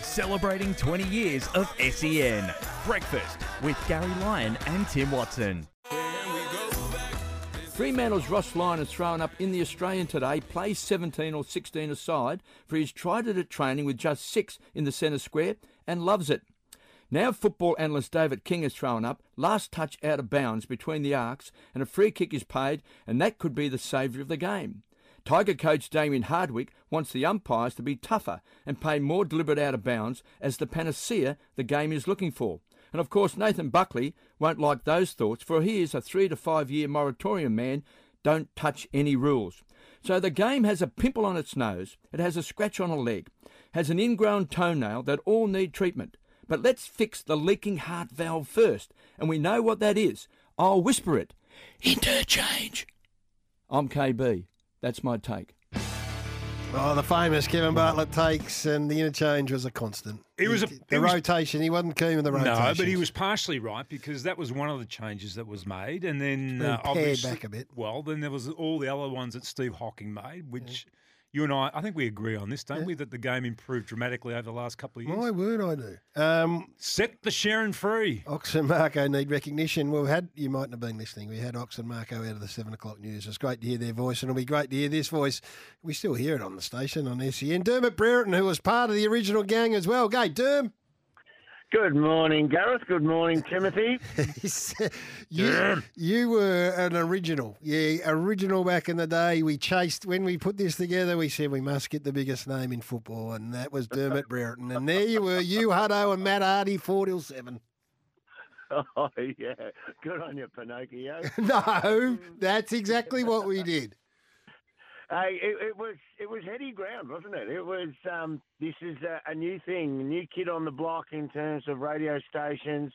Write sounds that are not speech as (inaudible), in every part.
Celebrating 20 years of SEN. Breakfast with Gary Lyon and Tim Watson. Fremantle's Ross Lyon has thrown up in the Australian today, plays 17 or 16 aside for his tried it at training with just six in the centre square and loves it. Now football analyst David King has thrown up, last touch out of bounds between the arcs and a free kick is paid and that could be the saviour of the game. Tiger coach Damien Hardwick wants the umpires to be tougher and pay more deliberate out of bounds as the panacea the game is looking for. And of course, Nathan Buckley won't like those thoughts, for he is a three to five year moratorium man. Don't touch any rules. So the game has a pimple on its nose, it has a scratch on a leg, has an ingrown toenail that all need treatment. But let's fix the leaking heart valve first, and we know what that is. I'll whisper it. Interchange. I'm KB. That's my take. Oh, the famous Kevin Bartlett takes, and the interchange was a constant. It was a- the it was- rotation. He wasn't keen with the rotation. No, but he was partially right because that was one of the changes that was made, and then Then uh, pared obviously, back a bit. Well, then there was all the other ones that Steve Hocking made, which you and I, I think we agree on this, don't we? That the game improved dramatically over the last couple of years. My word, I do. Um, Set the Sharon free. Ox and Marco need recognition. Well, we had you mightn't have been listening. We had Ox and Marco out of the seven o'clock news. It's great to hear their voice, and it'll be great to hear this voice. We still hear it on the station on SEN. Dermott Brereton, who was part of the original gang as well. Go, Derm. Good morning, Gareth. Good morning, Timothy. (laughs) you, you were an original. Yeah, original back in the day. We chased, when we put this together, we said we must get the biggest name in football, and that was Dermott (laughs) Brereton. And there you were, you, Hutto, and Matt Hardy, 4 till 7. Oh, yeah. Good on you, Pinocchio. (laughs) no, that's exactly what we did. It, it was it was heady ground, wasn't it? It was. Um, this is a, a new thing, a new kid on the block in terms of radio stations.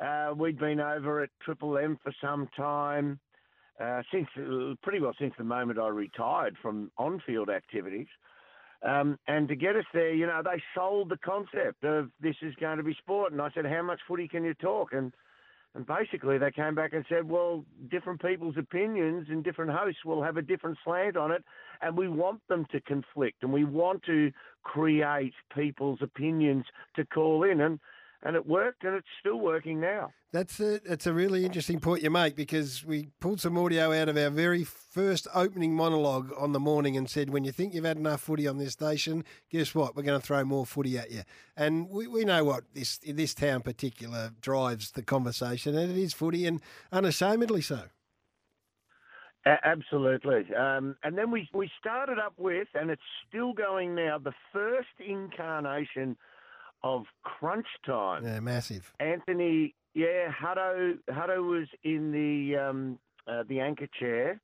Uh, we'd been over at Triple M for some time, uh, since pretty well since the moment I retired from on-field activities. Um, and to get us there, you know, they sold the concept of this is going to be sport. And I said, how much footy can you talk? And and basically, they came back and said, well, different people's opinions and different hosts will have a different slant on it. And we want them to conflict and we want to create people's opinions to call in. And, and it worked and it's still working now. That's a, that's a really interesting point you make because we pulled some audio out of our very first opening monologue on the morning and said, when you think you've had enough footy on this station, guess what? We're going to throw more footy at you. And we, we know what this in this town in particular drives the conversation, and it is footy, and unashamedly so. Absolutely. Um, and then we, we started up with, and it's still going now, the first incarnation of Crunch Time. Yeah, massive. Anthony, yeah, Hutto, Hutto was in the um, uh, the anchor chair.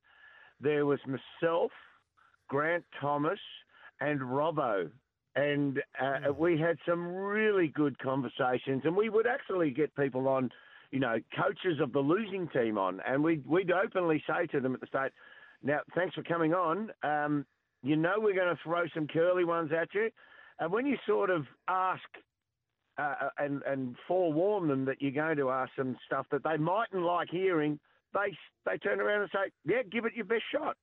There was myself, Grant Thomas, and Robbo. And uh, we had some really good conversations, and we would actually get people on, you know, coaches of the losing team on, and we'd, we'd openly say to them at the start, now, thanks for coming on. Um, you know we're going to throw some curly ones at you. And when you sort of ask uh, and and forewarn them that you're going to ask them stuff that they mightn't like hearing, they they turn around and say, "Yeah, give it your best shot."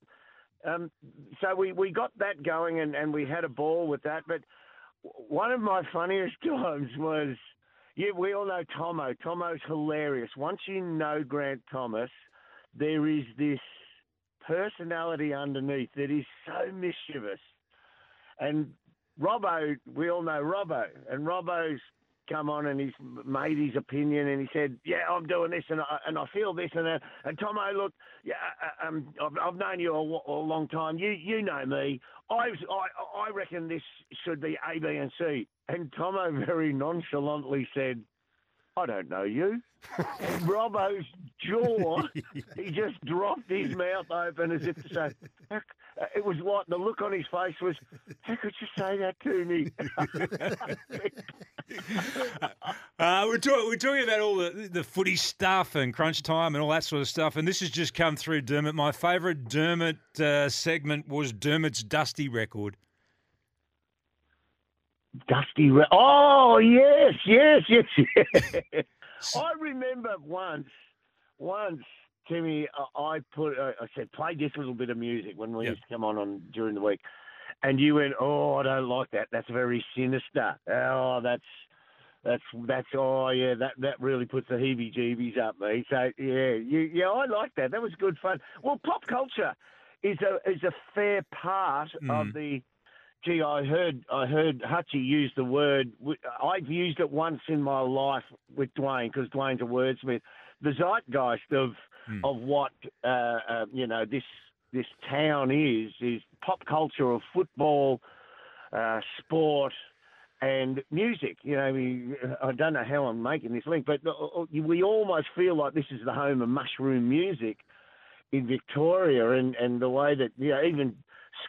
Um, so we, we got that going and, and we had a ball with that. But one of my funniest (laughs) times was, yeah, we all know Tomo. Tomo's hilarious. Once you know Grant Thomas, there is this personality underneath that is so mischievous. And Robbo, we all know Robbo, and Robbo's come on and he's made his opinion and he said, "Yeah, I'm doing this and I, and I feel this and that." And Tomo, look, yeah, uh, um, I've, I've known you a, a long time. You you know me. I, I I reckon this should be A, B, and C. And Tomo (laughs) very nonchalantly said, "I don't know you." and (laughs) Robbo's jaw, (laughs) he just dropped his mouth open as if to say, "Heck, uh, it was like the look on his face was, how could you say that to me? (laughs) Uh, we're, talk- we're talking about all the, the footy stuff and crunch time and all that sort of stuff. And this has just come through, Dermott. My favourite Dermott uh, segment was Dermott's Dusty record. Dusty. Re- oh yes, yes, yes, yes. (laughs) I remember once, once Timmy, I put, uh, I said, play this little bit of music when we Yep. used to come on on during the week, and you went, oh, I don't like that. That's very sinister. Oh, that's. That's that's oh yeah that that really puts the heebie-jeebies up me. So yeah you, yeah I like that. That was good fun. Well, pop culture is a is a fair part of Mm. the gee, I heard I heard Hutchie use the word. I've used it once in my life with Dwayne because Dwayne's a wordsmith. The zeitgeist of Hmm. of what uh, uh, you know this this town is is pop culture of football, uh, sport, and music. You know, we, I don't know how I'm making this link, but uh, we almost feel like this is the home of mushroom music in Victoria, and, and the way that you know even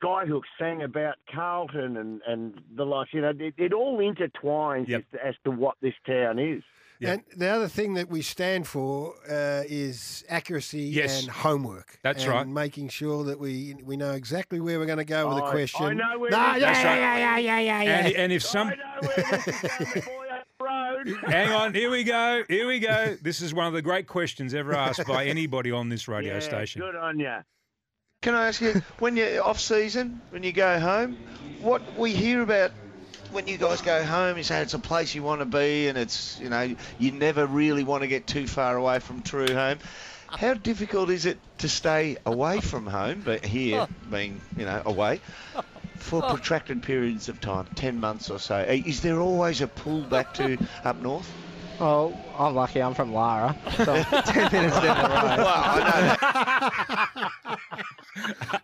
Skyhooks sang about Carlton and, and the like. You know, it, it all intertwines Yep. as, to, as to what this town is. Yeah. And the other thing that we stand for uh, is accuracy Yes. and homework. That's and right. Making sure that we we know exactly where we're going to go with a I- question. I know where No, yeah, yeah, going. yeah, yeah, yeah, yeah, yeah. And, and if some. I know where this is going, the boy up the road. (laughs) Hang on, here we go. Here we go. This is one of the great questions ever asked by (laughs) anybody on this radio yeah, station. Good on you. Can I ask you, when you're off season, when you go home, what we hear about when you guys go home, you say it's a place you want to be, and it's you know you never really want to get too far away from true home. How difficult is it to stay away from home, but here (laughs) being you know away for (laughs) protracted periods of time, ten months or so? Is there always a pull back to (laughs) up north? Oh, I'm lucky. I'm from Lara, so ten minutes down the road. Well, I know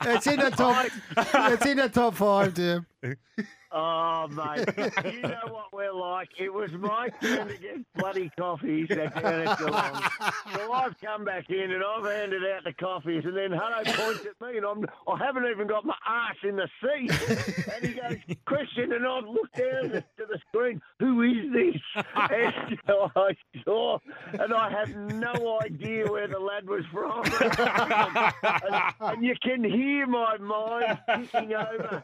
that. it's in the top. it's in the top five, Tim. Oh, mate, (laughs) you know what we're like. It was my turn to get bloody coffees at Geelong. So I've come back in and I've handed out the coffees, and then Hutto points at me, and I'm, I haven't even got my ass in the seat. And he goes, Christian, and I've looked down to the screen, who is this? And so I saw, and I had no idea where the lad was from. and, and you can hear my mind ticking over.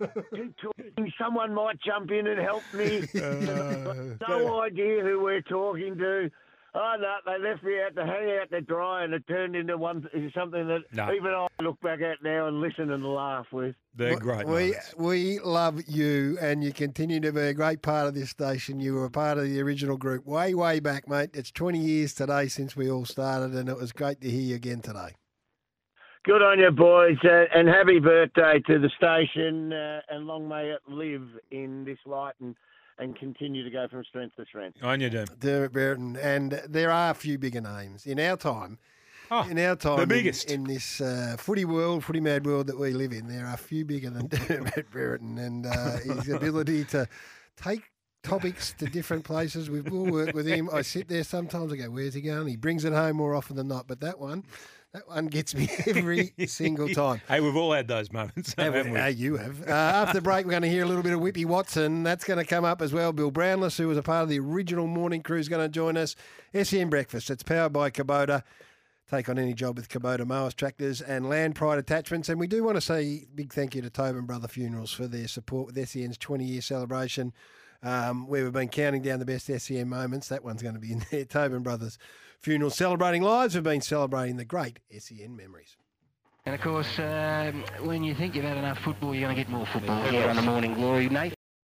Talking. Someone might jump in and help me. (laughs) (laughs) Uh, no idea who we're talking to. Oh no, they left me out to hang out to dry, and it turned into one something that No. even I look back at now and listen and laugh with. They're great. We moments. we love you, and you continue to be a great part of this station. You were a part of the original group way, way back, mate. It's 20 years today since we all started, and it was great to hear you again today. Good on you, boys, uh, and happy birthday to the station, uh, and long may it live in this light and, and continue to go from strength to strength. On you, Dem. Dermott Brereton, and there are a few bigger names in our time. Oh, in our time, in- biggest. in, this uh, footy world, footy mad world that we live in, there are a few bigger than (laughs) Dermott Brereton, and uh, his (laughs) ability to take topics to different places. We've all worked with him. I sit there sometimes. I go, "Where's he going?" He brings it home more often than not. But that one, that one gets me (laughs) every single time. Hey, we've all had those moments, haven't we? Uh, you have. Uh, after the break, we're going to hear a little bit of Whippy Watson. That's going to come up as well. Bill Brownless, who was a part of the original morning crew, is going to join us. SEN Breakfast. It's powered by Kubota. Take on any job with Kubota mowers, tractors, and land pride attachments. And we do want to say big thank you to Tobin Brother Funerals for their support with SEN's 20 year celebration. Um, where we've been counting down the best SEN moments. That one's going to be in there. (laughs) Tobin Brothers Funerals celebrating lives. We've been celebrating the great SEN memories. And of course, um, when you think you've had enough football, you're going to get more football here on the Morning Glory. Nathan